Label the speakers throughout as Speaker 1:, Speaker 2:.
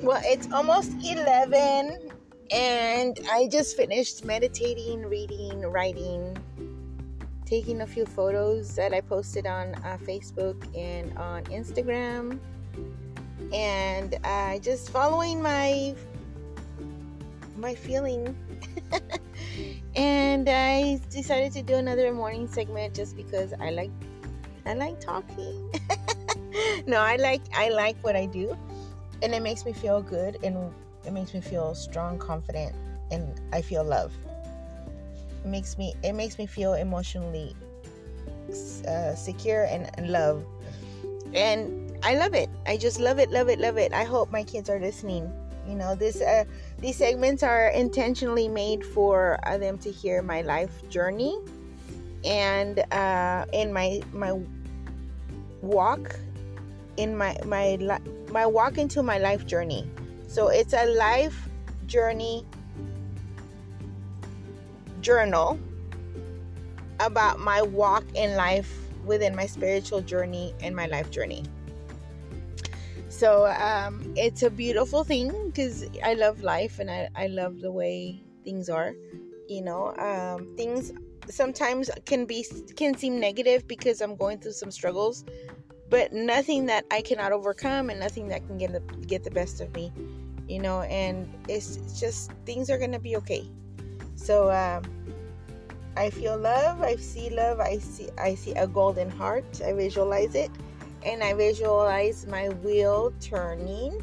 Speaker 1: Well, it's almost 11 and I just finished meditating, reading, writing, taking a few photos that I posted on uh, Facebook and on Instagram, and uh, just following my my feeling. and I decided to do another morning segment just because I like I like talking. no, I like I like what I do, and it makes me feel good and it makes me feel strong, confident, and I feel love. It makes me it makes me feel emotionally uh, secure and, and love, and I love it. I just love it, love it, love it. I hope my kids are listening. You know, this uh, these segments are intentionally made for uh, them to hear my life journey and uh, in my my walk in my my my walk into my life journey so it's a life journey journal about my walk in life within my spiritual journey and my life journey. So um, it's a beautiful thing because I love life and I, I love the way things are. You know, um, things sometimes can be can seem negative because I'm going through some struggles, but nothing that I cannot overcome and nothing that can get the, get the best of me you know and it's just things are gonna be okay. So um, i feel love i see love i see i see a golden heart i visualize it and i visualize my wheel turning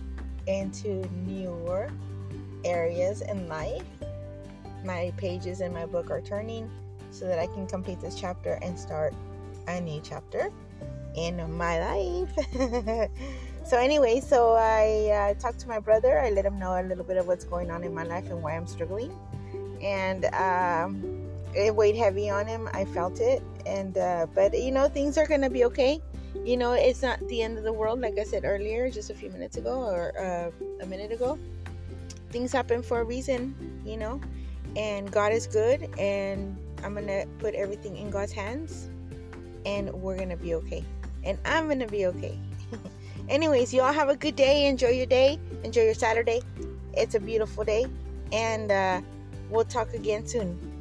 Speaker 1: into newer areas in life. My pages in my book are turning so that i can complete this chapter and start a new chapter in my life. So anyway so i uh, talked to my brother. I let him know a little bit of what's going on in my life and why i'm struggling. And um, it weighed heavy on him. I felt it. And uh, but you know things are gonna be okay. You know it's not the end of the world like i said earlier just a few minutes ago or uh, a minute ago. Things happen for a reason you know and god is good and i'm gonna put everything in god's hands and we're gonna be okay and i'm gonna be okay Anyways, you all have a good day. Enjoy your day. Enjoy your Saturday. It's a beautiful day. And uh, we'll talk again soon.